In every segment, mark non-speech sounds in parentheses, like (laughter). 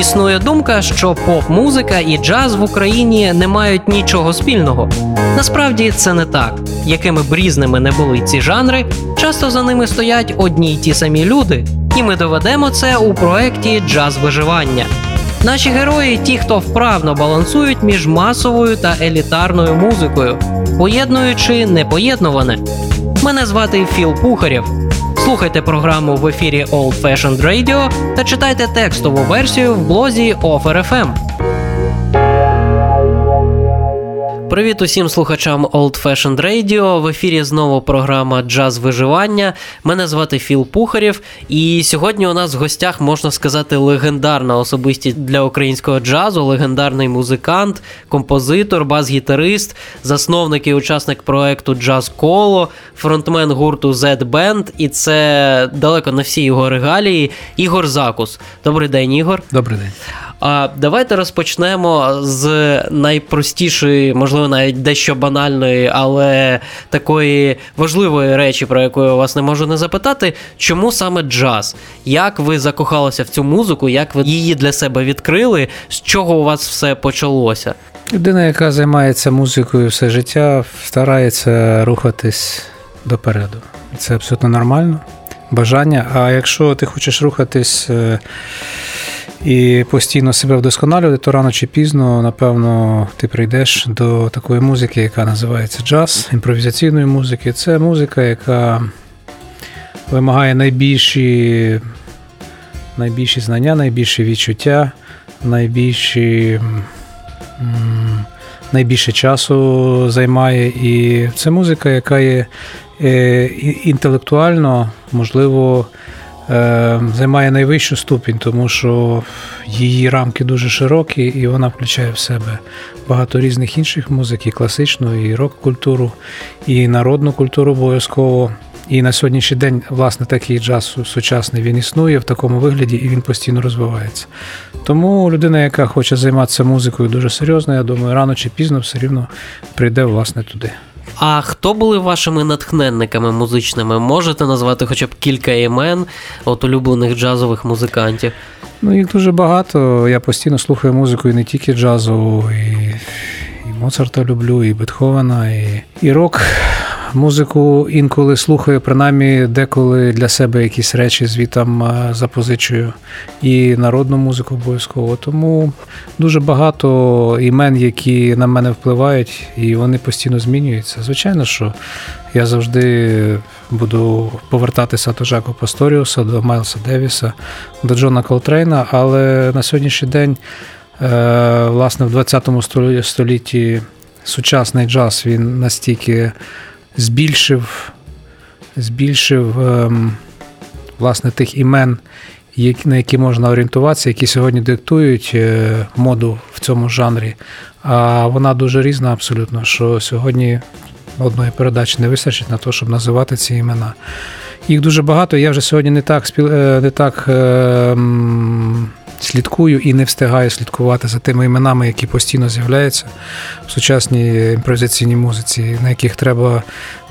Існує думка, що поп-музика і джаз в Україні не мають нічого спільного. Насправді це не так. Якими б різними не були ці жанри, часто за ними стоять одні й ті самі люди, і ми доведемо це у проєкті Джаз виживання. Наші герої ті, хто вправно балансують між масовою та елітарною музикою, поєднуючи непоєднуване. Мене звати Філ Пухарєв. Слухайте програму в ефірі Old Fashioned Radio та читайте текстову версію в блозі OFR.FM. Привіт усім слухачам Old Fashioned Radio. В ефірі знову програма Джаз виживання. Мене звати Філ Пухарєв, і сьогодні у нас в гостях можна сказати легендарна особистість для українського джазу, легендарний музикант, композитор, бас-гітарист, засновник і учасник проекту Джаз Коло, фронтмен гурту Z Band, і це далеко не всі його регалії. Ігор Закус. Добрий день, Ігор. Добрий день. А давайте розпочнемо з найпростішої, можливо, навіть дещо банальної, але такої важливої речі, про яку я вас не можу не запитати. Чому саме джаз? Як ви закохалися в цю музику? Як ви її для себе відкрили? З чого у вас все почалося? Людина, яка займається музикою все життя, старається рухатись допереду. Це абсолютно нормально. Бажання. А якщо ти хочеш рухатись е, і постійно себе вдосконалювати, то рано чи пізно, напевно, ти прийдеш до такої музики, яка називається джаз, імпровізаційної музики. Це музика, яка вимагає найбільші, найбільші знання, найбільші відчуття, найбільші. Найбільше часу займає, і це музика, яка є е, інтелектуально, можливо, займає найвищу ступінь, тому що її рамки дуже широкі, і вона включає в себе багато різних інших музик, і класичну, і рок-культуру, і народну культуру обов'язково. І на сьогоднішній день, власне, такий джаз сучасний він існує в такому вигляді і він постійно розвивається. Тому людина, яка хоче займатися музикою дуже серйозно, я думаю, рано чи пізно все рівно прийде власне туди. А хто були вашими натхненниками музичними? Можете назвати хоча б кілька імен от улюблених джазових музикантів? Ну, їх дуже багато. Я постійно слухаю музику і не тільки джазову, і і Моцарта люблю, і Бетховена, і, і рок. Музику інколи слухаю, принаймні деколи для себе якісь речі звітам запозичую і народну музику обов'язково. Тому дуже багато імен, які на мене впливають, і вони постійно змінюються. Звичайно, що я завжди буду повертатися до Жако Пасторіуса, до Майлса Девіса, до Джона Колтрейна, але на сьогоднішній день, е, власне, в 20 столітті сучасний джаз він настільки збільшив збільшив ем, власне тих імен, на які можна орієнтуватися, які сьогодні диктують е, моду в цьому жанрі. А вона дуже різна, абсолютно, що сьогодні одної передачі не вистачить на те, щоб називати ці імена. Їх дуже багато. Я вже сьогодні не так е, не так ем, слідкую і не встигаю слідкувати за тими іменами, які постійно з'являються в сучасній імпровізаційній музиці, на яких треба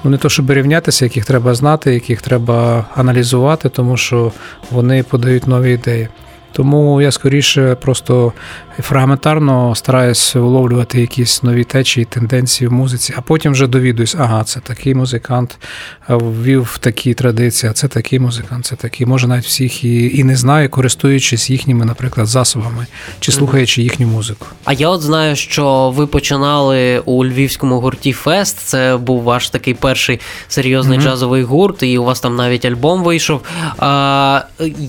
ну не то, щоб рівнятися, яких треба знати, яких треба аналізувати, тому що вони подають нові ідеї. Тому я скоріше просто фрагментарно стараюсь уловлювати якісь нові течії, тенденції в музиці, а потім вже довідуюсь, ага, це такий музикант ввів такі традиції, а це такий музикант, це такий. Може навіть всіх і і не знаю, користуючись їхніми, наприклад, засобами чи слухаючи їхню музику. А я от знаю, що ви починали у львівському гурті Фест. Це був ваш такий перший серйозний mm-hmm. джазовий гурт, і у вас там навіть альбом вийшов. А,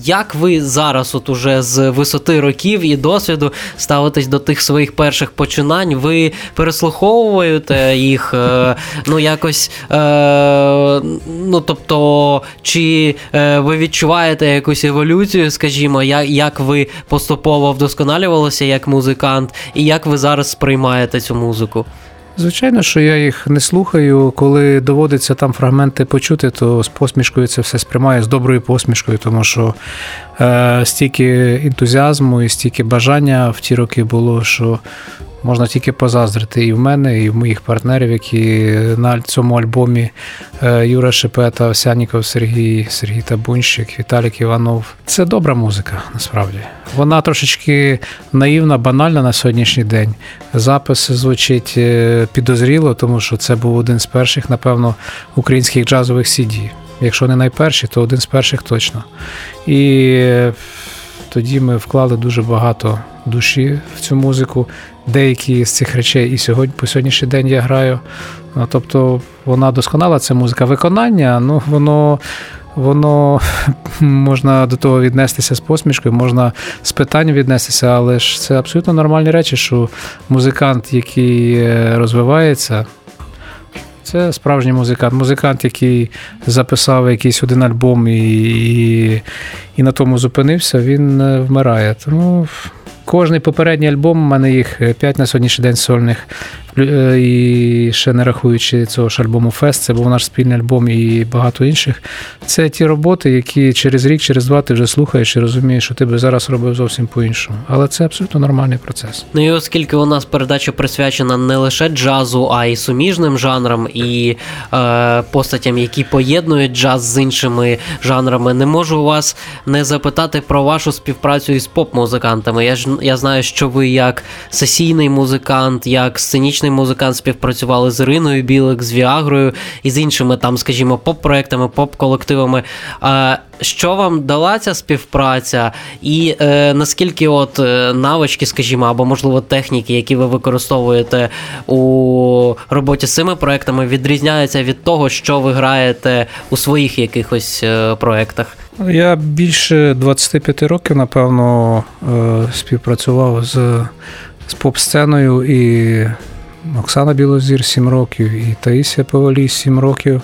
Як ви зараз, от уже з висоти років і досвіду, ставитесь до тих своїх перших починань, ви переслуховуєте їх, е, ну якось. Е, ну тобто, чи е, ви відчуваєте якусь еволюцію, скажімо, як ви поступово вдосконалювалися як музикант, і як ви зараз сприймаєте цю музику? Звичайно, що я їх не слухаю. Коли доводиться там фрагменти почути, то з посмішкою це все сприймаю з доброю посмішкою, тому що е, стільки ентузіазму і стільки бажання в ті роки було, що можна тільки позаздрити і в мене, і в моїх партнерів, які на цьому альбомі е, Юра Шепета, Овсяніков Сергій, Сергій Табунщик, Віталік Іванов. Це добра музика, насправді. Вона трошечки наївна, банальна на сьогоднішній день. Запис звучить е, підозріло, тому що це був один з перших, напевно, українських джазових CD. Якщо не найперший, то один з перших точно. І тоді ми вклали дуже багато душі в цю музику. Деякі з цих речей і сьогодні по сьогоднішній день я граю. Тобто вона досконала, ця музика. Виконання, ну воно. Воно (laughs) можна до того віднестися з посмішкою, можна з питань віднестися, але ж це абсолютно нормальні речі, що музикант, який е, розвивається, це справжній музикант. Музикант, який записав якийсь один альбом і і, і на тому зупинився, він е, вмирає. Тому Кожний попередній альбом, у мене їх 5 е, на сьогоднішній день сольних. Е, і ще не рахуючи цього ж альбому Фест, це був наш спільний альбом і багато інших. Це ті роботи, які через рік, через два ти вже слухаєш і розумієш, що ти би зараз робив зовсім по-іншому. Але це абсолютно нормальний процес. Ну і оскільки у нас передача присвячена не лише джазу, а й суміжним жанрам і е, постатям, які поєднують джаз з іншими жанрами, не можу вас не запитати про вашу співпрацю із поп-музикантами. Я ж я знаю, що ви як сесійний музикант, як сценічний музикант співпрацювали з Іриною Білик, з Віагрою і з іншими там, скажімо, поп-проектами, поп-колективами. Що вам дала ця співпраця, і е, наскільки от е, навички, скажімо, або можливо техніки, які ви використовуєте у роботі з цими проектами, відрізняються від того, що ви граєте у своїх якихось е, проектах? Я більше 25 років, напевно, е, співпрацював з з поп-сценою і Оксана Білозір 7 років, і Таїсія Повалій 7 років.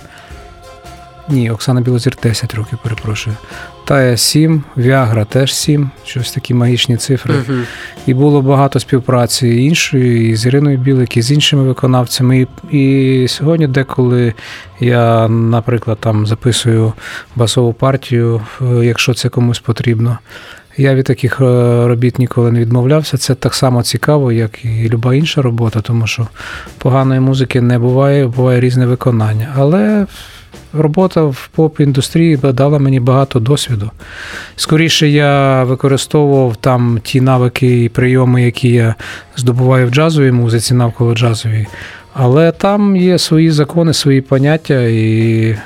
Ні, Оксана Білозір 10 років, перепрошую. Тая 7, Віагра теж 7, щось такі магічні цифри. Uh-huh. І було багато співпраці іншої, і з Іриною Білик, і з іншими виконавцями. І, і сьогодні, деколи я, наприклад, там записую басову партію, е, якщо це комусь потрібно. Я від таких е, робіт ніколи не відмовлявся. Це так само цікаво, як і люба інша робота, тому що поганої музики не буває, буває різне виконання. Але робота в поп-індустрії дала мені багато досвіду. Скоріше я використовував там ті навики і прийоми, які я здобуваю в джазовій музиці, навколо джазовій. Але там є свої закони, свої поняття, і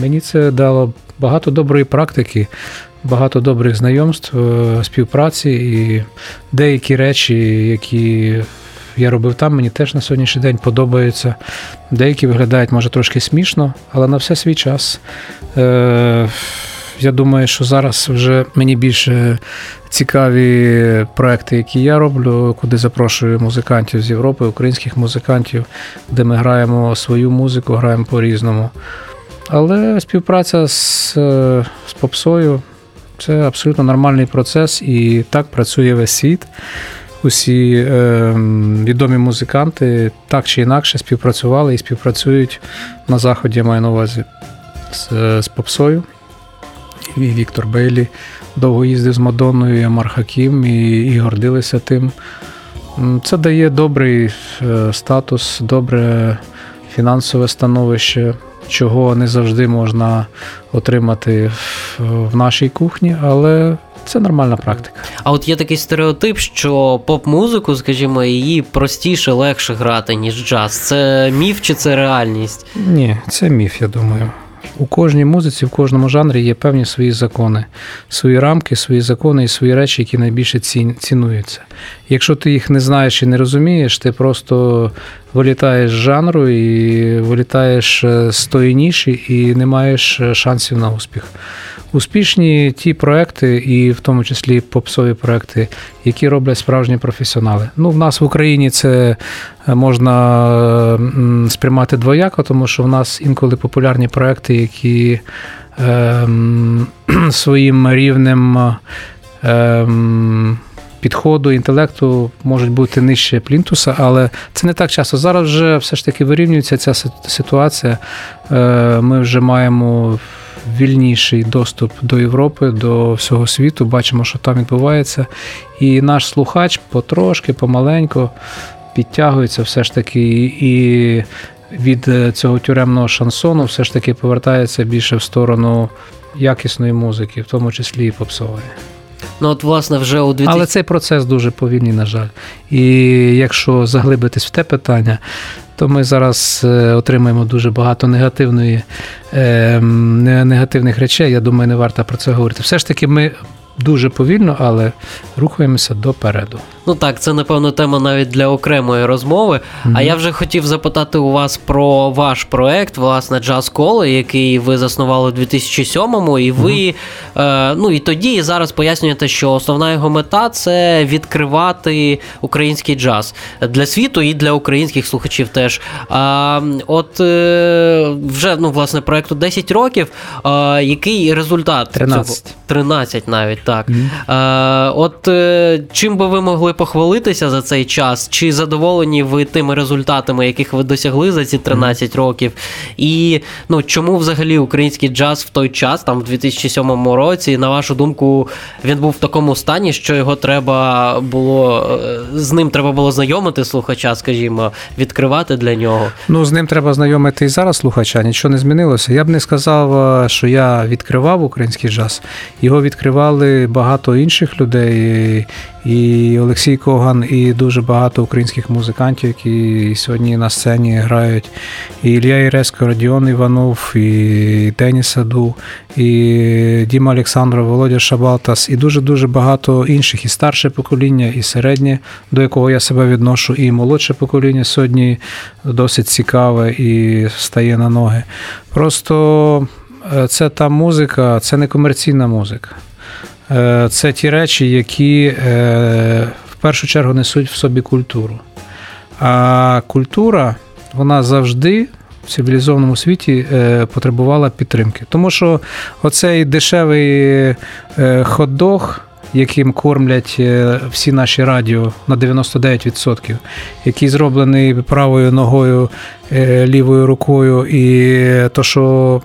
мені це дало багато доброї практики, багато добрих знайомств, е, співпраці і деякі речі, які я робив там, мені теж на сьогоднішній день подобаються. Деякі виглядають, може, трошки смішно, але на все свій час. Е, Я думаю, що зараз вже мені більше цікаві проекти, які я роблю, куди запрошую музикантів з Європи, українських музикантів, де ми граємо свою музику, граємо по-різному. Але співпраця з, з попсою це абсолютно нормальний процес, і так працює весь світ усі е, відомі музиканти так чи інакше співпрацювали і співпрацюють на заході, я маю на увазі з, з попсою. І Віктор Бейлі довго їздив з Мадонною, і Амар Хакім, і, і гордилися тим. Це дає добрий е, статус, добре фінансове становище, чого не завжди можна отримати в нашій кухні, але це нормальна практика. А от є такий стереотип, що поп-музику, скажімо, її простіше, легше грати, ніж джаз. Це міф чи це реальність? Ні, це міф, я думаю. У кожній музиці, в кожному жанрі є певні свої закони, свої рамки, свої закони і свої речі, які найбільше цінуються. Якщо ти їх не знаєш і не розумієш, ти просто вилітаєш з жанру і вилітаєш е, з тої ніші і не маєш е, шансів на успіх. Успішні ті проекти, і в тому числі попсові проекти, які роблять справжні професіонали. Ну, в нас в Україні це е, можна сприймати двояко, тому що в нас інколи популярні проекти, які е, (clears throat) своїм рівнем. Е, підходу, інтелекту можуть бути нижче плінтуса, але це не так часто. Зараз вже все ж таки вирівнюється ця ситуація. Е, ми вже маємо вільніший доступ до Європи, до всього світу. Бачимо, що там відбувається. І наш слухач потрошки, помаленьку підтягується все ж таки і від цього тюремного шансону все ж таки повертається більше в сторону якісної музики, в тому числі і попсової. Ну, от, власне, вже у 2000... Але цей процес дуже повільний, на жаль. І якщо заглибитись в те питання, то ми зараз е, отримаємо дуже багато негативної, е, негативних речей. Я думаю, не варто про це говорити. Все ж таки, ми дуже повільно, але рухаємося допереду. Ну так, це напевно тема навіть для окремої розмови. Mm-hmm. А я вже хотів запитати у вас про ваш проект, власне, Джаз Коло, який ви заснували у 2007-му, і ви mm-hmm. е, ну і тоді і зараз пояснюєте, що основна його мета це відкривати український джаз для світу і для українських слухачів теж. А от е, вже ну, власне проекту 10 років. Е, який результат 13. цього? 13 навіть так. Mm-hmm. Е, от е, чим би ви могли похвалитися за цей час? Чи задоволені ви тими результатами, яких ви досягли за ці 13 mm-hmm. років? І ну чому взагалі український джаз в той час, там в 2007 році, на вашу думку, він був в такому стані, що його треба було е, з ним треба було знайомити слухача, скажімо, відкривати для нього? Ну з ним треба знайомити і зараз слухача. Нічого не змінилося. Я б не сказав, е, що я відкривав український джаз. Його відкривали багато інших людей і Олексій Коган, і дуже багато українських музикантів, які сьогодні на сцені грають. І Ілля Іреско, Радіон Іванов, і Деніс Саду, і Діма Олександров, Володя Шабалтас, і дуже-дуже багато інших, і старше покоління, і середнє, до якого я себе відношу, і молодше покоління сьогодні досить цікаве і стає на ноги. Просто е, це та музика, це не комерційна музика. Е, це ті речі, які е, в першу чергу несуть в собі культуру. А культура, вона завжди в цивілізованому світі е, потребувала підтримки. Тому що оцей дешевий хот-дог, яким кормлять всі наші радіо на 99%, який зроблений правою ногою, лівою рукою, і то, що,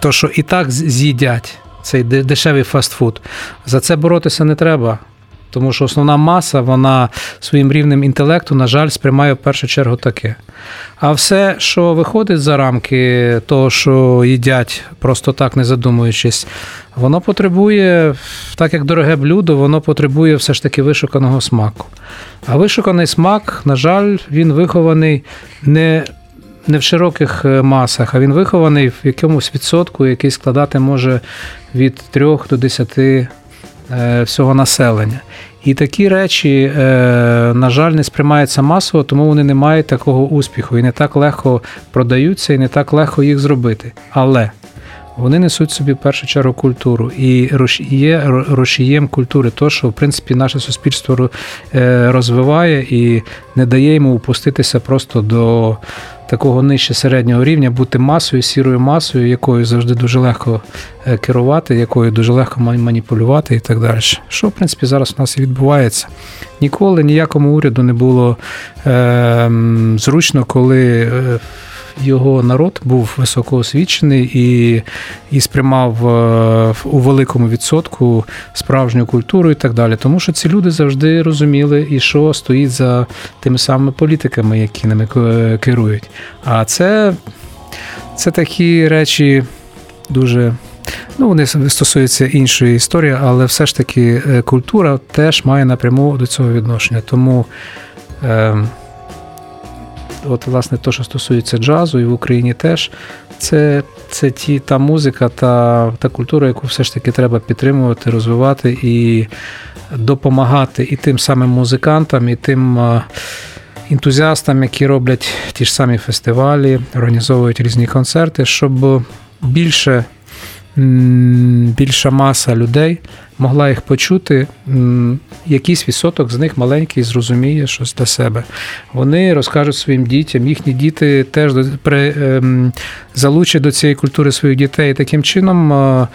то, що і так з'їдять цей дешевий фастфуд. За це боротися не треба. Тому що основна маса, вона своїм рівнем інтелекту, на жаль, сприймає в першу чергу таке. А все, що виходить за рамки того, що їдять, просто так не задумуючись, воно потребує, так як дороге блюдо, воно потребує все ж таки вишуканого смаку. А вишуканий смак, на жаль, він вихований не не в широких е, масах, а він вихований в якомусь відсотку, який складати може від 3 до 10 е, всього населення. І такі речі, е, на жаль, не сприймаються масово, тому вони не мають такого успіху і не так легко продаються, і не так легко їх зробити. Але вони несуть собі в першу чергу культуру і є рушієм культури, то що в принципі наше суспільство розвиває і не дає йому упуститися просто до такого нижче середнього рівня, бути масою, сірою масою, якою завжди дуже легко е, керувати, якою дуже легко маніпулювати і так далі. Що, в принципі, зараз у нас і відбувається. Ніколи ніякому уряду не було е, зручно, коли. Е, його народ був високоосвічений і і сприймав е, у великому відсотку справжню культуру і так далі. Тому що ці люди завжди розуміли, і що стоїть за тими самими політиками, які ними керують. А це, це такі речі дуже. Ну, вони стосуються іншої історії, але все ж таки е, культура теж має напряму до цього відношення. Тому. Е, от, власне, те, що стосується джазу, і в Україні теж, це це ті, та музика, та, та культура, яку все ж таки треба підтримувати, розвивати і допомагати і тим самим музикантам, і тим. Ентузіастам, які роблять ті ж самі фестивалі, організовують різні концерти, щоб більше більша маса людей могла їх почути, якийсь відсоток з них маленький зрозуміє щось для себе. Вони розкажуть своїм дітям, їхні діти теж ем, залучать до цієї культури своїх дітей. Таким чином. Е,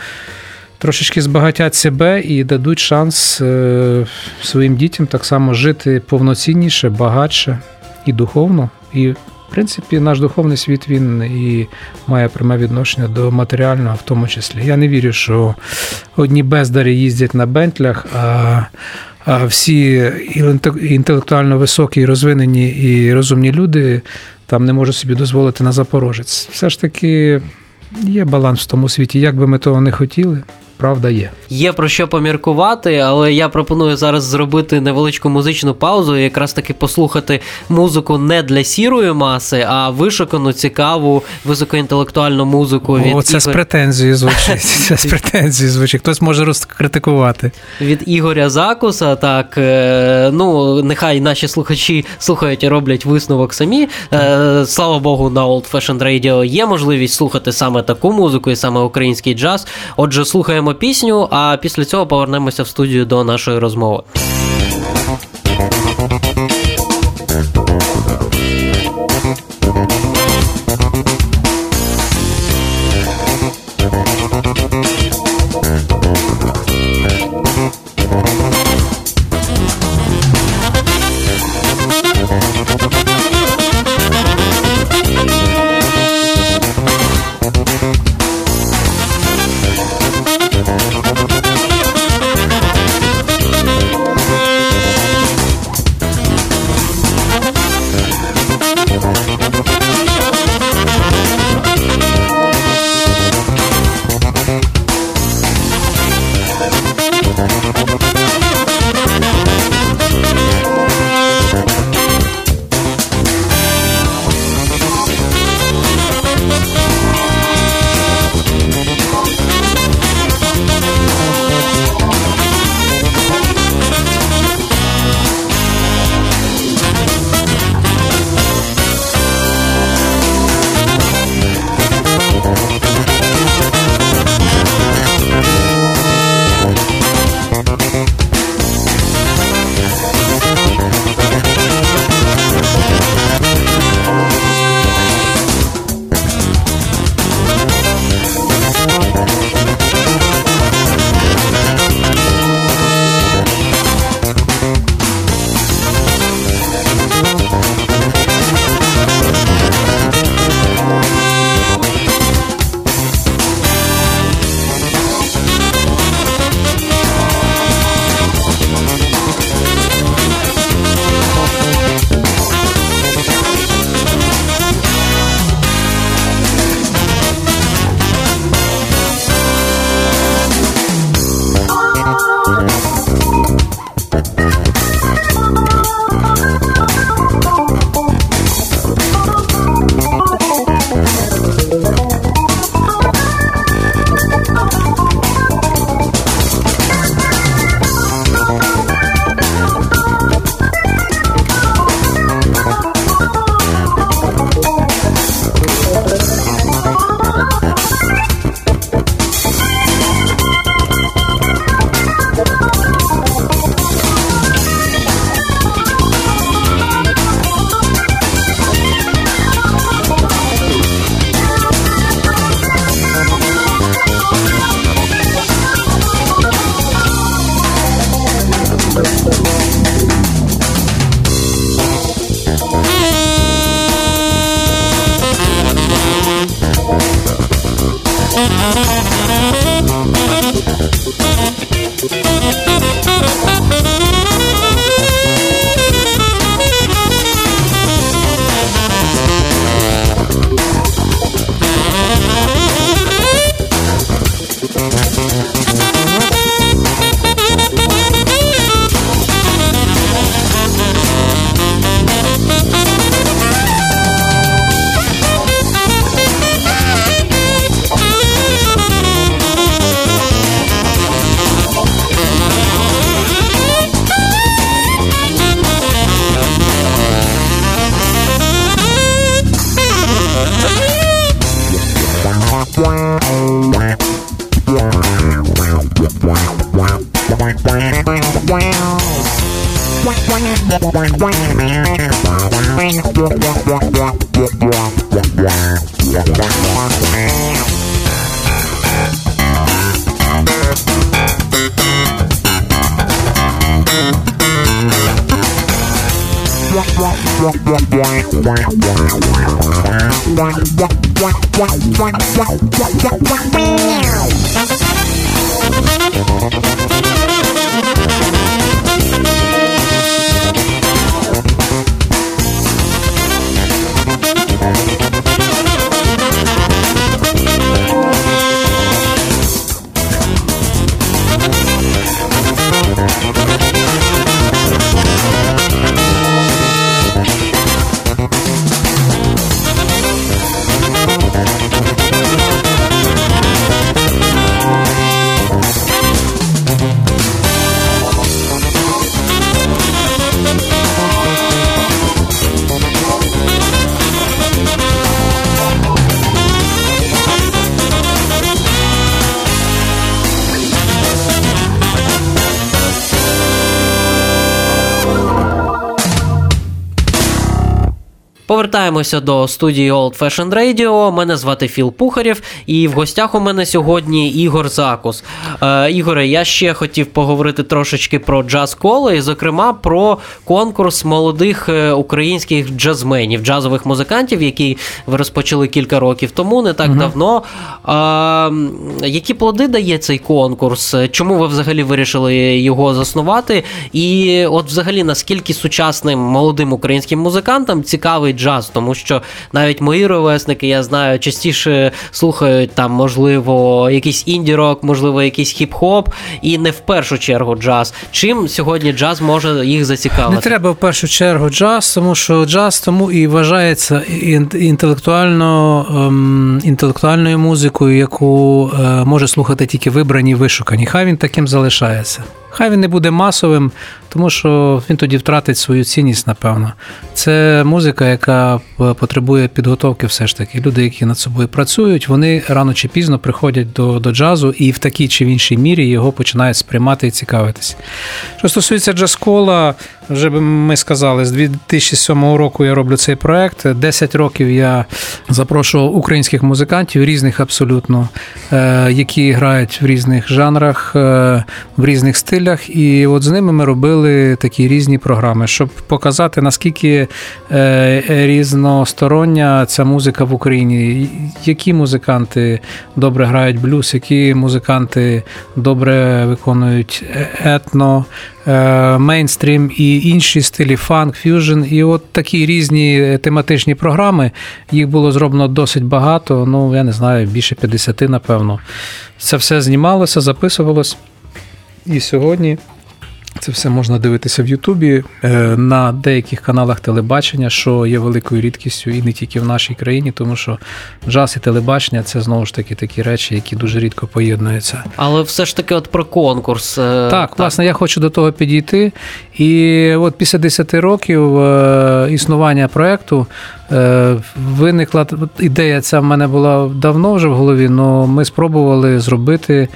трошечки збагатять себе і дадуть шанс е, своїм дітям так само жити повноцінніше, багатше і духовно, і В принципі, наш духовний світ він і має пряме відношення до матеріального, в тому числі. Я не вірю, що одні бездарі їздять на бентлях, а всі інтелектуально високі, розвинені і розумні люди там не можуть собі дозволити на запорожець. Все ж таки є баланс в тому світі, як би ми того не хотіли правда є. Є про що поміркувати, але я пропоную зараз зробити невеличку музичну паузу і якраз таки послухати музику не для сірої маси, а вишукану, цікаву, високоінтелектуальну музику. від О, це Ігор... з претензією звучить. (laughs) Це з претензією звучить. Хтось може розкритикувати. Від Ігоря Закуса, так е, ну нехай наші слухачі слухають і роблять висновок самі. Е, слава Богу, на Old Fashioned Radio є можливість слухати саме таку музику і саме український джаз. Отже, слухаємо послухаємо пісню, а після цього повернемося в студію до нашої розмови. Повертаємося до студії Old Fashioned Radio. Мене звати Філ Пухарєв, і в гостях у мене сьогодні Ігор Закус. Е, Ігоре, я ще хотів поговорити трошечки про джаз коло і, зокрема, про конкурс молодих е, українських джазменів, джазових музикантів, який ви розпочали кілька років тому, не так угу. давно. Е, які плоди дає цей конкурс? Чому ви взагалі вирішили його заснувати? І от, взагалі, наскільки сучасним молодим українським музикантам цікавий джаз, тому що навіть мої ровесники, я знаю, частіше слухають там, можливо, якийсь інді-рок, можливо, якийсь хіп-хоп, і не в першу чергу джаз. Чим сьогодні джаз може їх зацікавити? Не треба в першу чергу джаз, тому що джаз тому і вважається інтелектуально ем, інтелектуальною музикою, яку е, може слухати тільки вибрані вишукані. Хай він таким залишається. Хай він не буде масовим, тому що він тоді втратить свою цінність, напевно. Це музика, яка потребує підготовки, все ж таки. Люди, які над собою працюють, вони рано чи пізно приходять до до джазу і в такій чи в іншій мірі його починають сприймати і цікавитися. Що стосується джаз-кола, вже би ми сказали, з 2007 року я роблю цей проект. 10 років я запрошував українських музикантів, різних абсолютно, е, які грають в різних жанрах, е, в різних стилях. І от з ними ми робили такі різні програми, щоб показати, наскільки е, різностороння ця музика в Україні, які музиканти добре грають блюз, які музиканти добре виконують етно. Е, мейнстрім і інші стилі фанк, ф'южн. І от такі різні тематичні програми. Їх було зроблено досить багато. Ну, я не знаю, більше 50, напевно. Це все знімалося, записувалось. І сьогодні це все можна дивитися в Ютубі е, на деяких каналах телебачення, що є великою рідкістю і не тільки в нашій країні, тому що джаз і телебачення це знову ж таки такі речі, які дуже рідко поєднуються. Але все ж таки, от про конкурс. Е, так, так, власне, я хочу до того підійти. І от після 10 років е, існування проєкту виникла ідея. Ця в мене була давно вже в голові, але ми спробували зробити.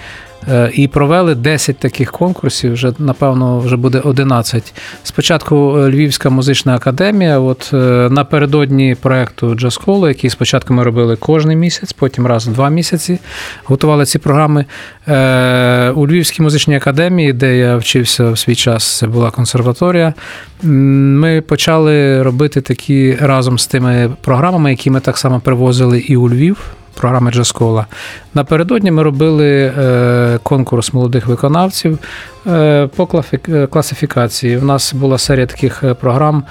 Е, і провели 10 таких конкурсів. Вже напевно вже буде 11. Спочатку е, Львівська музична академія. От е, напередодні проекту Джаз-Холу, який спочатку ми робили кожен місяць, потім раз в два місяці готували ці програми. У Львівській музичній академії, де я вчився в свій час, це була консерваторія. Ми почали робити такі разом з тими програмами, які ми так само привозили і у Львів програми Джаскола. Напередодні ми робили е, конкурс молодих виконавців по е, класифікації. У нас була серія таких програм: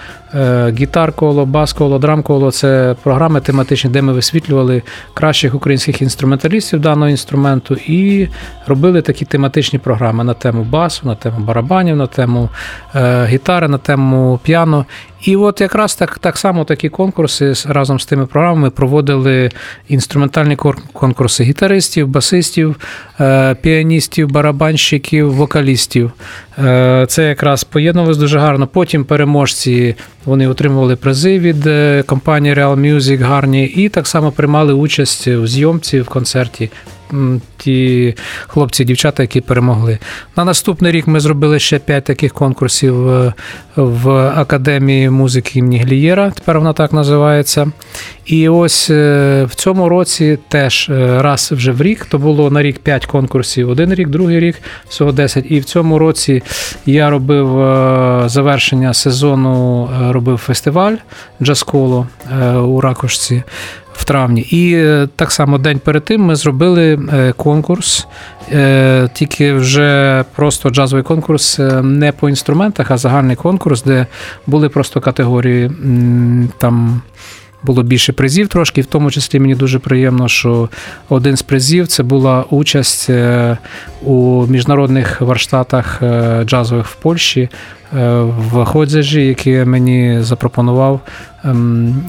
гітар-коло, бас-коло, драм-коло. Це програми тематичні, де ми висвітлювали кращих українських інструменталістів даного інструменту і робили такі тематичні програми на тему басу, на тему барабанів, на тему гітари, на тему піано. І от якраз так так само такі конкурси разом з тими програмами проводили інструментальні конкурси гітаристів, басистів, е, піаністів, барабанщиків, вокалістів. Е, це якраз поєднувалось дуже гарно. Потім переможці вони отримували призи від е, компанії Real Music гарні і так само приймали участь у зйомці в концерті. Ті хлопці, дівчата, які перемогли. На наступний рік ми зробили ще п'ять таких конкурсів е, в Академії музики імені Глієра. Тепер вона так називається. І ось е, в цьому році теж е, раз вже в рік, то було на рік 5 конкурсів, один рік, другий рік, всього 10. І в цьому році я робив завершення сезону, робив фестиваль джаз-коло у Ракошці в травні. І е, так само день перед тим ми зробили е, конкурс, е, тільки вже просто джазовий конкурс не по інструментах, а загальний конкурс, де були просто категорії там. Було більше призів трошки, в тому числі мені дуже приємно, що один з призів це була участь у міжнародних варштатах джазових в Польщі в Ходзяжі, який мені запропонував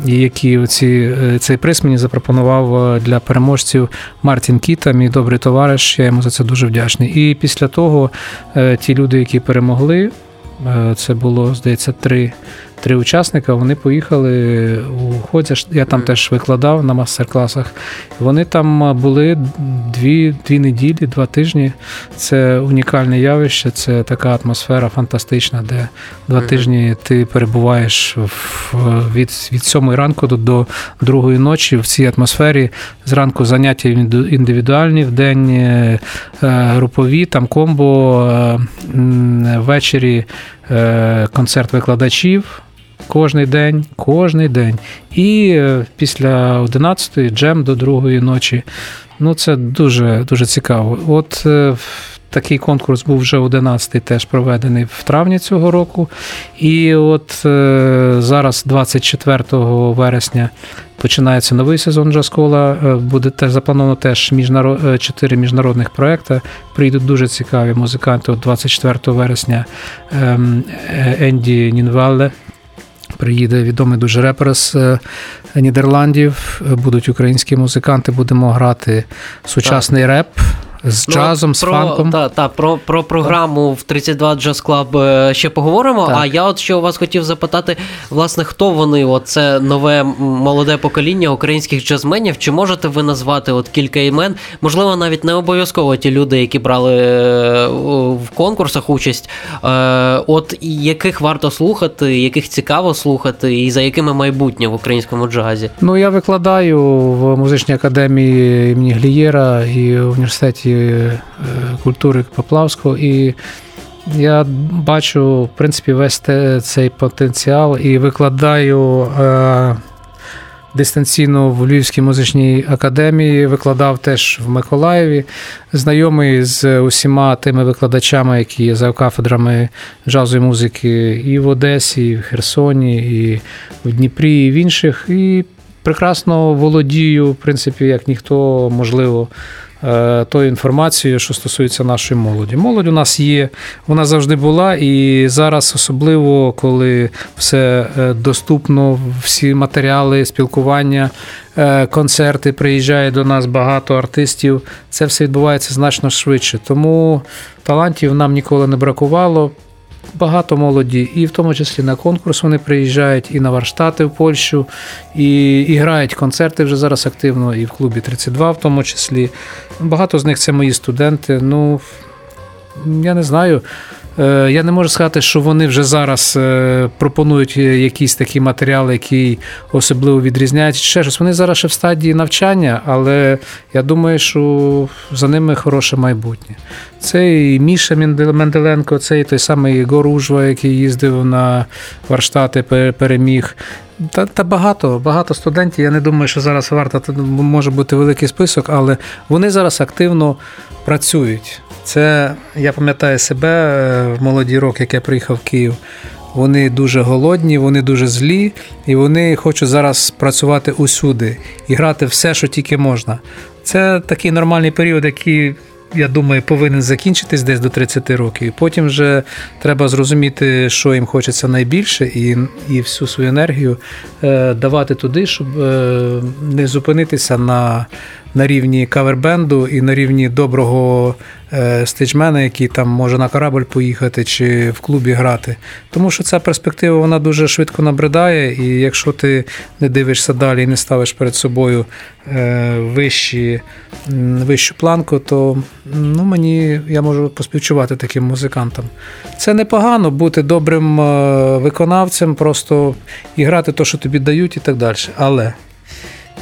які ці, е, цей приз мені запропонував е, для переможців Мартін Кіта, мій добрий товариш. Я йому за це дуже вдячний. І після того е, ті люди, які перемогли, це було, здається, три три учасника. Вони поїхали у Ходзя. Я там теж викладав на мастер-класах. Вони там були дві дві неділі, два тижні. Це унікальне явище, це така атмосфера фантастична, де два тижні ти перебуваєш в, від від сьомої ранку до, до другої ночі в цій атмосфері. Зранку заняття індивідуальні, в день е, групові, там комбо, е, ввечері е, концерт викладачів. Кожний день, кожний день. І е, після 11-ї джем до другої ночі. Ну, це дуже дуже цікаво. От е, такий конкурс був вже 11-й, теж проведений в травні цього року. І от е, зараз, 24 вересня, починається новий сезон джаз-кола. Буде теж заплановано теж міжнарод... чотири міжнародних проекти. Прийдуть дуже цікаві музиканти. От 24 вересня ем, Енді Нінвалле Приїде відомий дуже репер з е, Нідерландів. Будуть українські музиканти, будемо грати сучасний так. реп з ну, джазом, з про, фанком. Та, та, про про програму в 32 Jazz Club ще поговоримо. Так. А я от що у вас хотів запитати, власне, хто вони? От це нове молоде покоління українських джазменів. Чи можете ви назвати от кілька імен? Можливо, навіть не обов'язково ті люди, які брали е, в конкурсах участь. Е, от яких варто слухати, яких цікаво слухати, і за якими майбутнє в українському джазі? Ну я викладаю в музичній академії імені Глієра і в університеті. Культури Поплавського, і я бачу, в принципі, весь цей потенціал і викладаю. Е, дистанційно в Львівській музичній академії викладав теж в Миколаєві, знайомий з усіма тими викладачами, які є за кафедрами джазової музики і в Одесі, і в Херсоні, і в Дніпрі, і в інших. І прекрасно володію, в принципі, як ніхто можливо. Е, тою інформацією, що стосується нашої молоді. Молодь у нас є, вона завжди була, і зараз, особливо коли все е, доступно, всі матеріали, спілкування, е, концерти, приїжджає до нас багато артистів. Це все відбувається значно швидше. Тому талантів нам ніколи не бракувало багато молоді, і в тому числі на конкурс вони приїжджають, і на Варштати в Польщу, і і грають концерти вже зараз активно, і в клубі 32 в тому числі. Багато з них це мої студенти. Ну, я не знаю. Е, я не можу сказати, що вони вже зараз е, пропонують якісь такі матеріали, які особливо відрізняють. Ще щось. Вони зараз ще в стадії навчання, але я думаю, що за ними хороше майбутнє. Це і Міша Менделенко, це і той самий Єгор Ужва, який їздив на Варштати, переміг. Та та багато багато студентів. Я не думаю, що зараз варто може бути великий список, але вони зараз активно працюють. Це я пам'ятаю себе е, в молоді роки, як я приїхав в Київ. Вони дуже голодні, вони дуже злі, і вони хочуть зараз працювати усюди і грати все, що тільки можна. Це такий нормальний період, який я думаю, повинен закінчитись десь до 30 років. Потім вже треба зрозуміти, що їм хочеться найбільше, і і всю свою енергію е, давати туди, щоб е, не зупинитися на на рівні кавербенду і на рівні доброго е, стейджмена, який там може на корабль поїхати чи в клубі грати. Тому що ця перспектива вона дуже швидко набридає, і якщо ти не дивишся далі і не ставиш перед собою е, вищі, вищу планку, то ну, мені я можу поспівчувати таким музикантам. Це непогано бути добрим е, виконавцем, просто і грати те, що тобі дають, і так далі. Але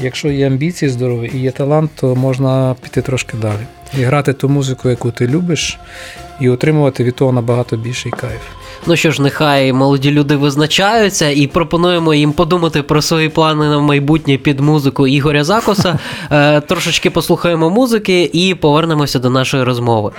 якщо є амбіції здорові і є талант, то можна піти трошки далі. І грати ту музику, яку ти любиш, і отримувати від того набагато більший кайф. Ну що ж, нехай молоді люди визначаються і пропонуємо їм подумати про свої плани на майбутнє під музику Ігоря Закоса. (laughs) Е, трошечки послухаємо музики і повернемося до нашої розмови.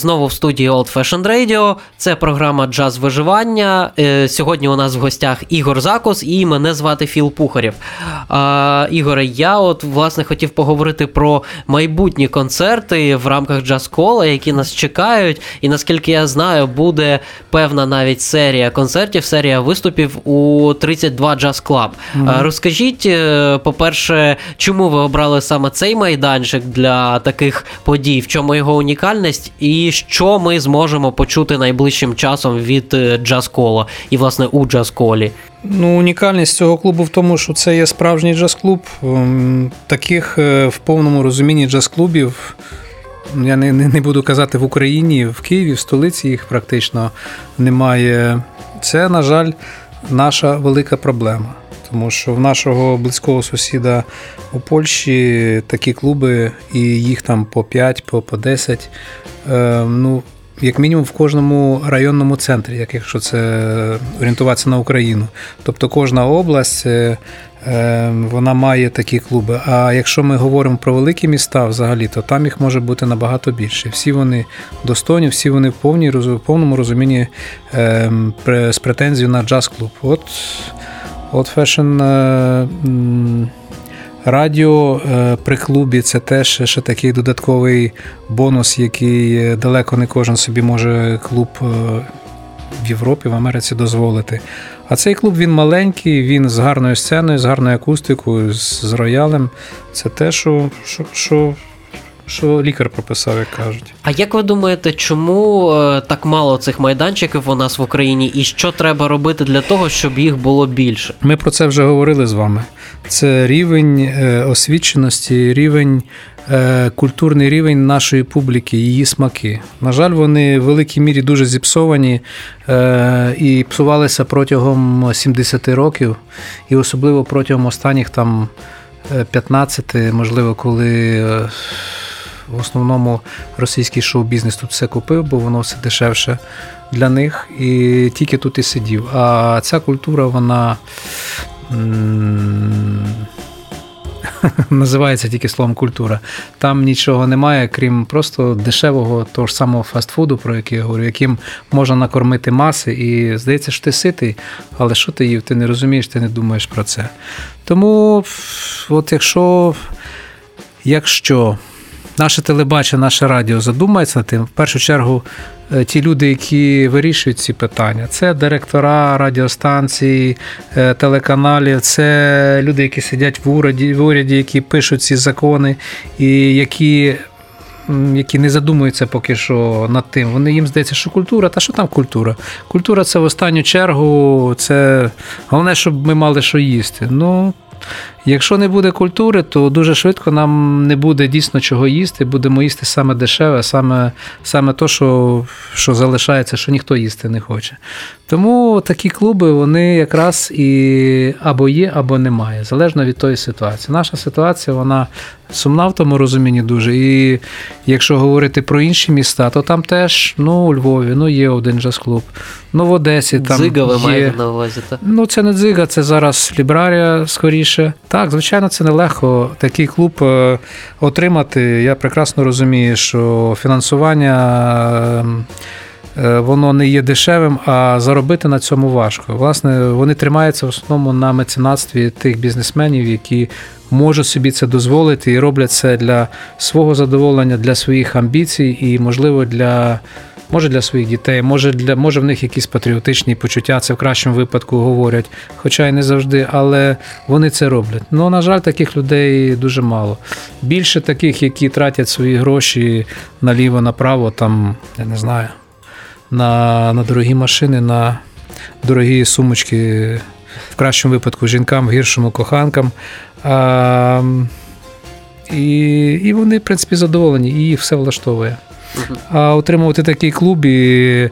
Знову в студії Old Fashioned Radio. Це програма Джаз виживання. Е, Сьогодні у нас в гостях Ігор Закос і мене звати Філ Пухарєв. А, Ігоре, я от власне хотів поговорити про майбутні концерти в рамках джаз кола, які нас чекають. І наскільки я знаю, буде певна навіть серія концертів, серія виступів у 32 Jazz Club. А, Розкажіть, е, по-перше, чому ви обрали саме цей майданчик для таких подій? В чому його унікальність, і що ми зможемо почути найближчим часом від е, джаз кола і власне у джаз колі? Ну, унікальність цього клубу в тому, що це є справжній джаз-клуб. Ем, Таких е, в повному розумінні джаз-клубів. Я не, не, буду казати в Україні, в Києві, в столиці їх практично немає. Це, на жаль, наша велика проблема. Тому що в нашого близького сусіда у Польщі такі клуби, і їх там по 5, по, по 10. Е, ну, як мінімум в кожному районному центрі, як якщо це орієнтуватися на Україну. Тобто кожна область е, е, вона має такі клуби. А якщо ми говоримо про великі міста, взагалі, то там їх може бути набагато більше. Всі вони достойні, всі вони в повній в повному розумінні е, з претензією на джаз-клуб. От, Old Fashioned Radio е, при клубі це теж ще такий додатковий бонус, який е, далеко не кожен собі може клуб е, в Європі, в Америці дозволити. А цей клуб він маленький, він з гарною сценою, з гарною акустикою, з роялем. Це те, що, що, що, що лікар прописав, як кажуть. А як ви думаєте, чому е, так мало цих майданчиків у нас в Україні, і що треба робити для того, щоб їх було більше? Ми про це вже говорили з вами. Це рівень е, освіченості, рівень, е, культурний рівень нашої публіки, її смаки. На жаль, вони в великій мірі дуже зіпсовані і псувалися протягом 70 років, і особливо протягом останніх там е, 15, можливо, коли. В основному російський шоу-бізнес тут все купив, бо воно все дешевше для них, і тільки тут і сидів. А ця культура, вона (laughs) називається тільки словом культура. Там нічого немає, крім просто дешевого того ж самого фастфуду, про який я говорю, яким можна накормити маси, і здається, що ти ситий, але що ти їв, ти не розумієш, ти не думаєш про це. Тому, от якщо, якщо наше телебачення, наше радіо задумається над тим, в першу чергу, е, ті люди, які вирішують ці питання, це директора радіостанцій, е, телеканалів, це люди, які сидять в уряді, в уряді, які пишуть ці закони, і які. Які не задумуються поки що над тим. Вони їм здається, що культура, та що там культура? Культура це в останню чергу, це головне, щоб ми мали що їсти. Ну, Якщо не буде культури, то дуже швидко нам не буде дійсно чого їсти. Будемо їсти саме дешеве, саме, саме то, що, що залишається, що ніхто їсти не хоче. Тому такі клуби вони якраз і або є, або немає, залежно від тої ситуації. Наша ситуація вона сумна в тому розумінні дуже. І якщо говорити про інші міста, то там теж ну, у Львові ну, є один джаз-клуб. Ну, в Одесі там Дзига ви є... маєте на увазі, так? Ну, це не дзига, це зараз лібрарія скоріше. Так, звичайно, це нелегко такий клуб е, отримати. Я прекрасно розумію, що фінансування. е, Воно не є дешевим, а заробити на цьому важко. Власне, вони тримаються в основному на меценатстві тих бізнесменів, які можуть собі це дозволити і роблять це для свого задоволення, для своїх амбіцій і, можливо, для може для своїх дітей, може для може в них якісь патріотичні почуття, це в кращому випадку говорять, хоча й не завжди, але вони це роблять. Ну, на жаль, таких людей дуже мало. Більше таких, які тратять свої гроші наліво, направо, там, я не знаю, на, на дорогі машини, на дорогі сумочки, в кращому випадку жінкам, в гіршому коханкам. А, і, і вони, в принципі, задоволені, і їх все влаштовує. А отримувати такий клуб і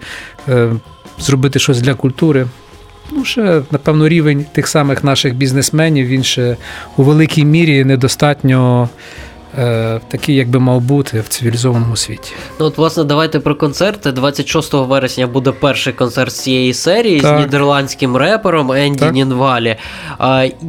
е, зробити щось для культури. Ну, ще, напевно, рівень тих самих наших бізнесменів, він ще у великій мірі недостатньо такий, як би мав бути в цивілізованому світі. Ну от, власне, давайте про концерти. 26 вересня буде перший концерт з цієї серії Так. з нідерландським репером Енді Так. Нінвалі.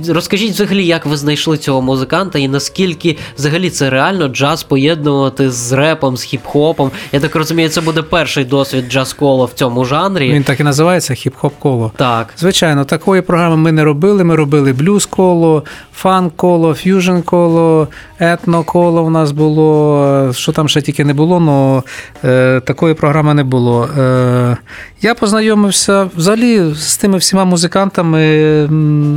Розкажіть взагалі, як ви знайшли цього музиканта і наскільки взагалі це реально джаз поєднувати з репом, з хіп-хопом. Я так розумію, це буде перший досвід джаз-коло в цьому жанрі. Він так і називається хіп-хоп коло. Так. Звичайно, такої програми ми не робили. Ми робили блюз коло, фанк коло, ф'южн коло, етно коло у нас було. Що там ще тільки не було, але такої програми не було. Е, я познайомився взагалі з тими всіма музикантами.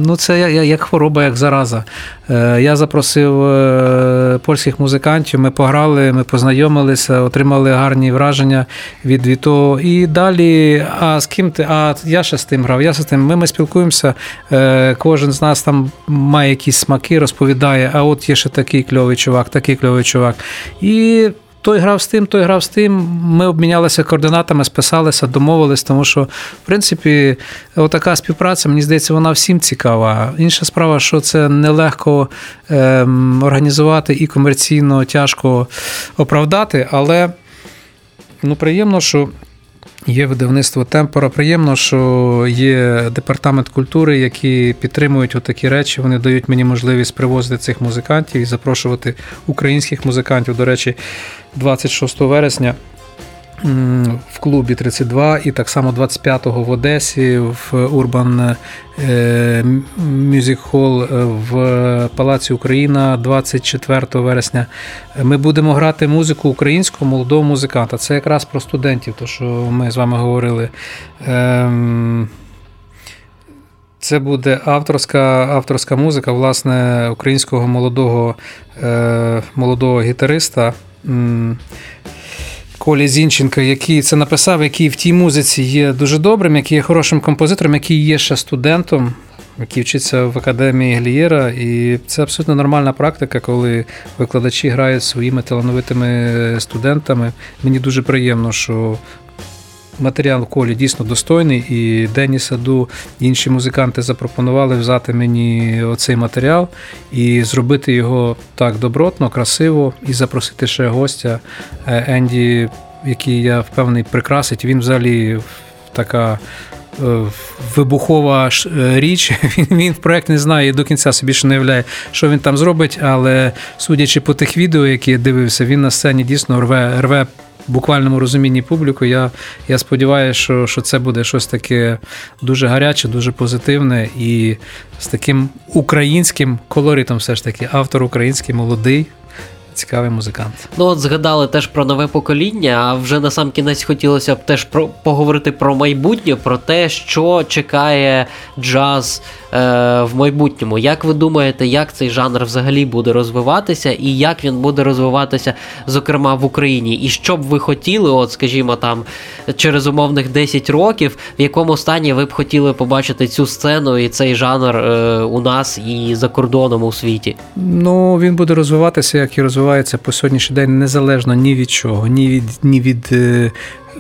Ну, це як хвороба, як зараза. Е, я запросив е, польських музикантів, ми пограли, ми познайомилися, отримали гарні враження від, того. І далі, а з ким ти? А я ще з тим грав, я з тим. Ми, ми спілкуємося. Е, кожен з нас там має якісь смаки, розповідає, а от є ще такий кльовий чувак, такий кльовий чувак. І той грав з тим, той грав з тим. Ми обмінялися координатами, списалися, домовились, тому що, в принципі, отака співпраця, мені здається, вона всім цікава. Інша справа, що це нелегко ем, організувати і комерційно тяжко оправдати, але ну, приємно, що. Є видавництво Темпора. Приємно, що є департамент культури, які підтримують отакі речі. Вони дають мені можливість привозити цих музикантів і запрошувати українських музикантів. До речі, 26 вересня в клубі 32 і так само 25-го в Одесі в Urban е, Music Hall е, в Палаці Україна 24 вересня. Ми будемо грати музику українського молодого музиканта. Це якраз про студентів, то що ми з вами говорили. Ем, Це буде авторська, авторська музика, власне, українського молодого, е, молодого гітариста. Колі Зінченка, який це написав, який в тій музиці є дуже добрим, який є хорошим композитором, який є ще студентом, який вчиться в академії Глієра. І це абсолютно нормальна практика, коли викладачі грають своїми талановитими студентами. Мені дуже приємно, що. Матеріал колі дійсно достойний, і Дені Саду, і інші музиканти запропонували взяти мені оцей матеріал і зробити його так добротно, красиво, і запросити ще гостя е, Енді, який я впевнений прикрасить. Він взагалі така е, вибухова е, річ. (laughs) Він, він проект не знає і до кінця собі ще не уявляє, що він там зробить, але судячи по тих відео, які я дивився, він на сцені дійсно рве, рве буквальному розумінні публіку. Я, я сподіваюся, що, що це буде щось таке дуже гаряче, дуже позитивне і з таким українським колоритом, все ж таки, автор український, молодий. Цікавий музикант. Ну, от згадали теж про нове покоління, а вже на сам кінець хотілося б теж про поговорити про майбутнє, про те, що чекає джаз е, в майбутньому. Як ви думаєте, як цей жанр взагалі буде розвиватися, і як він буде розвиватися, зокрема в Україні? І що б ви хотіли, от скажімо, там через умовних 10 років, в якому стані ви б хотіли побачити цю сцену і цей жанр е, у нас і за кордоном у світі? Ну, він буде розвиватися, як і розвивається по сьогоднішній день, незалежно ні від чого, ні від ні від е,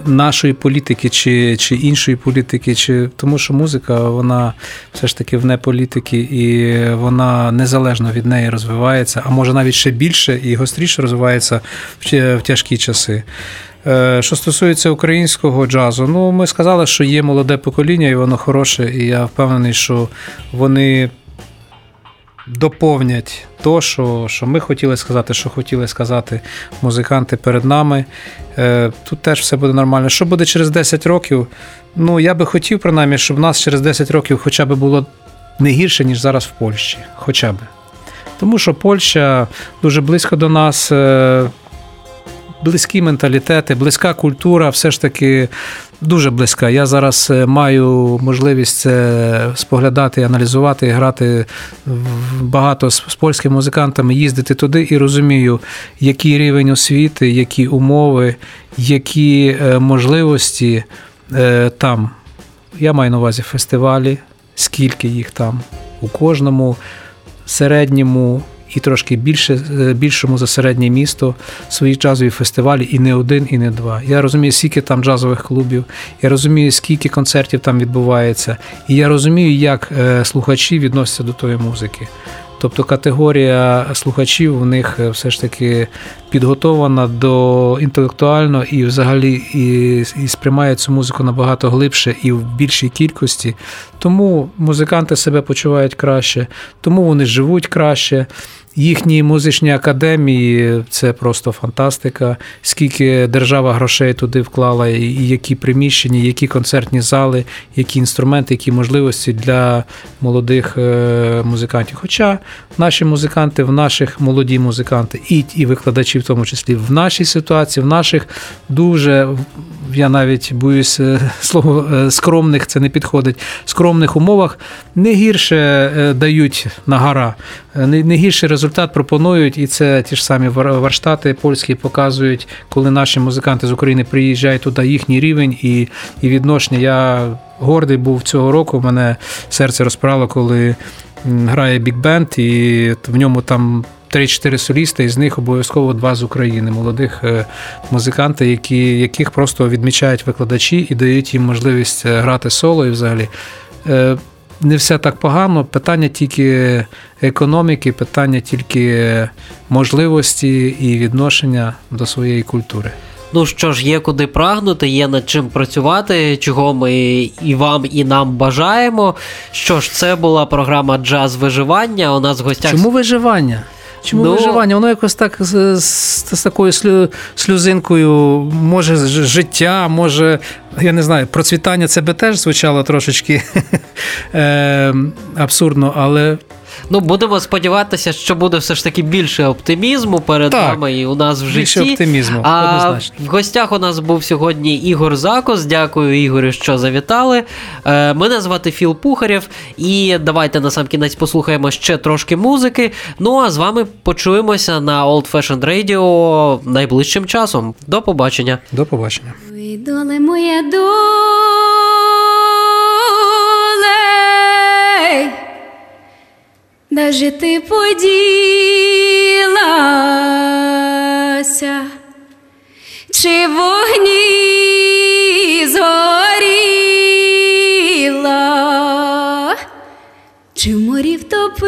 нашої політики чи, чи іншої політики, чи тому, що музика, вона все ж таки вне політики, і вона незалежно від неї розвивається, а може навіть ще більше і гостріше розвивається в, тяжкі часи. Е, Що стосується українського джазу, ну ми сказали, що є молоде покоління, і воно хороше, і я впевнений, що вони доповнять то, що, що ми хотіли сказати, що хотіли сказати музиканти перед нами. Е, Тут теж все буде нормально. Що буде через 10 років? Ну, я би хотів, принаймні, щоб в нас через 10 років хоча б було не гірше, ніж зараз в Польщі. Хоча б. Тому що Польща дуже близько до нас. Близькі менталітети, близька культура, все ж таки дуже близька. Я зараз е, маю можливість це споглядати, аналізувати, грати багато з, з польськими музикантами, їздити туди і розумію, який рівень освіти, які умови, які е, можливості е, там. Я маю на увазі фестивалі, скільки їх там у кожному середньому і трошки більше, е, більшому за середнє місто свої джазові фестивалі, і не один, і не два. Я розумію, скільки там джазових клубів, я розумію, скільки концертів там відбувається, і я розумію, як е, слухачі відносяться до тої музики. Тобто категорія слухачів у них е, все ж таки підготована до інтелектуально і взагалі і, і сприймає цю музику набагато глибше і в більшій кількості. Тому музиканти себе почувають краще, тому вони живуть краще. Їхні музичні академії це просто фантастика. Скільки держава грошей туди вклала, і які приміщення, які концертні зали, які інструменти, які можливості для молодих е, музикантів. Хоча наші музиканти, в наших молоді музиканти, і і викладачі, в тому числі в нашій ситуації, в наших дуже я навіть боюсь е, (laughs) слово е, скромних, це не підходить. Скромних умовах не гірше дають на гора, не гірший результат пропонують, і це ті ж самі варштати польські показують, коли наші музиканти з України приїжджають туди, їхній рівень і, і відношення. Я гордий був цього року. Мене серце розправило, коли грає бік-бенд, і в ньому там. Три-чотири солісти, із них обов'язково два з України, молодих е, музикантів, які, яких просто відмічають викладачі і дають їм можливість е, грати соло і взагалі. Е, не все так погано. Питання тільки економіки, питання тільки можливості і відношення до своєї культури. Ну що ж, є куди прагнути, є над чим працювати, чого ми і вам, і нам бажаємо. Що ж, це була програма Джаз виживання. У нас в гостях. Чому виживання? Чому до... виживання? Воно якось так з, з, з такою слю, сльозинкою, може, життя, може, я не знаю, процвітання це би теж звучало трошечки (laughs) е, абсурдно, але Ну, будемо сподіватися, що буде все ж таки більше оптимізму перед так, нами і у нас в житті. Більше оптимізму. А однозначно. в гостях у нас був сьогодні Ігор Закос. Дякую, Ігорю, що завітали. Е, мене звати Філ Пухарєв, і давайте на сам кінець послухаємо ще трошки музики. Ну а з вами почуємося на Old Fashioned Radio найближчим часом. До побачення. До побачення. Доле моя доля. Даже ти поділася, чи вогні згоріла, чи в морі втопила.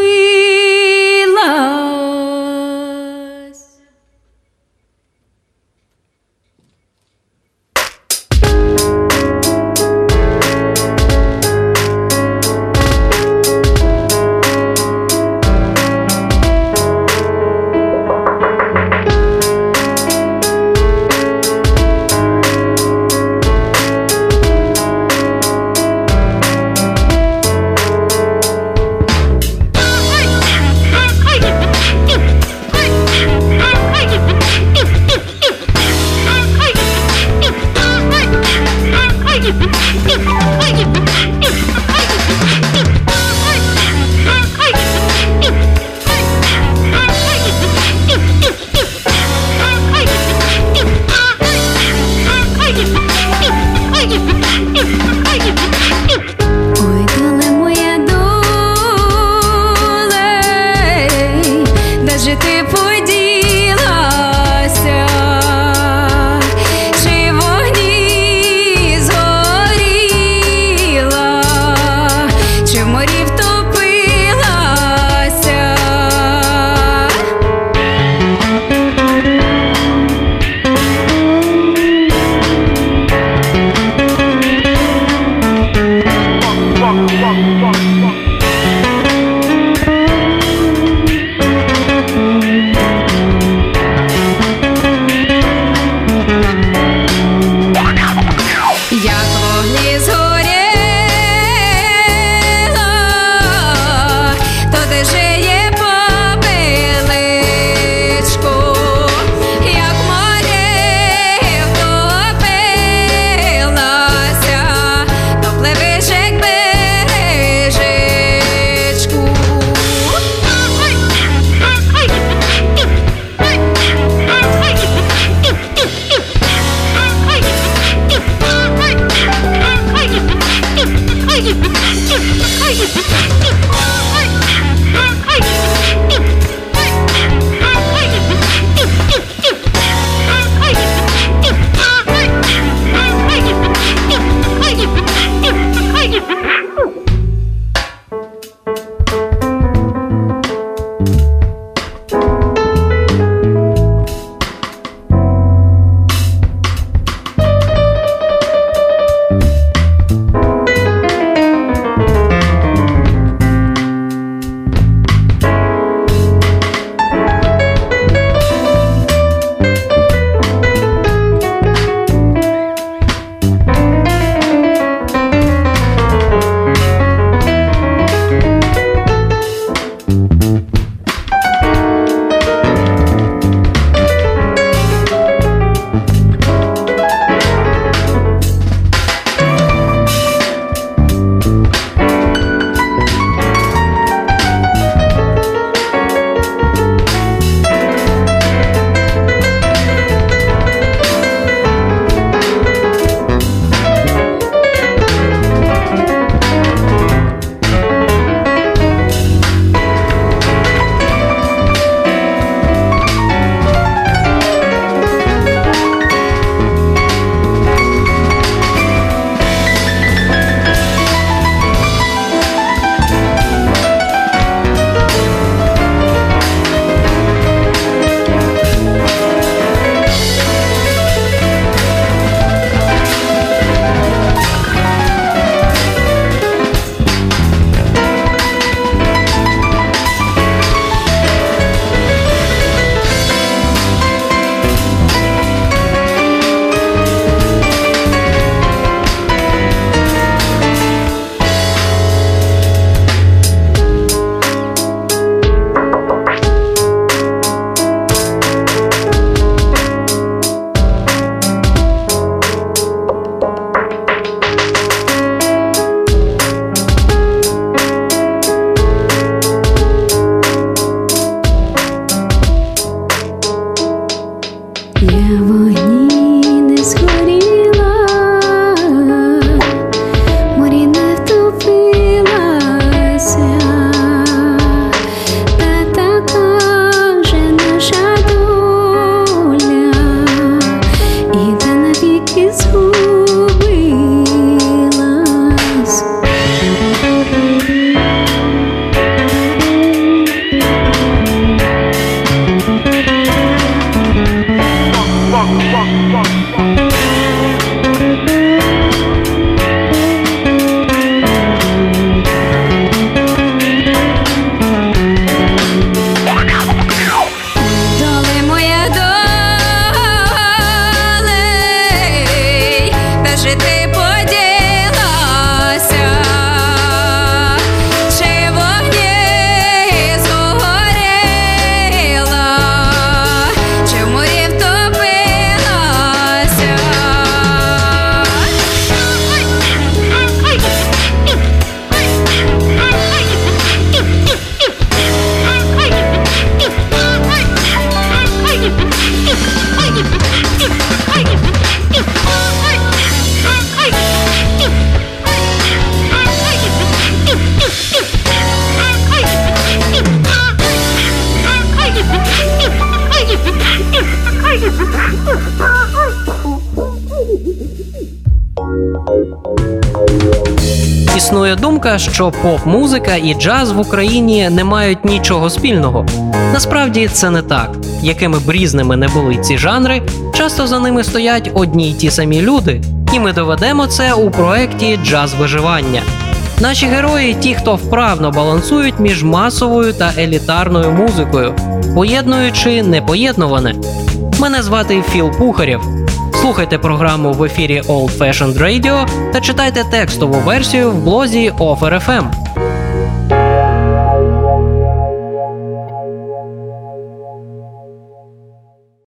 Думка, що поп-музика і джаз в Україні не мають нічого спільного. Насправді це не так. Якими б різними не були ці жанри, часто за ними стоять одні й ті самі люди, і ми доведемо це у проєкті Джаз виживання. Наші герої ті, хто вправно балансують між масовою та елітарною музикою, поєднуючи непоєднуване. Мене звати Філ Пухарєв. Слухайте програму в ефірі Old Fashioned Radio та читайте текстову версію в блозі OFR.FM.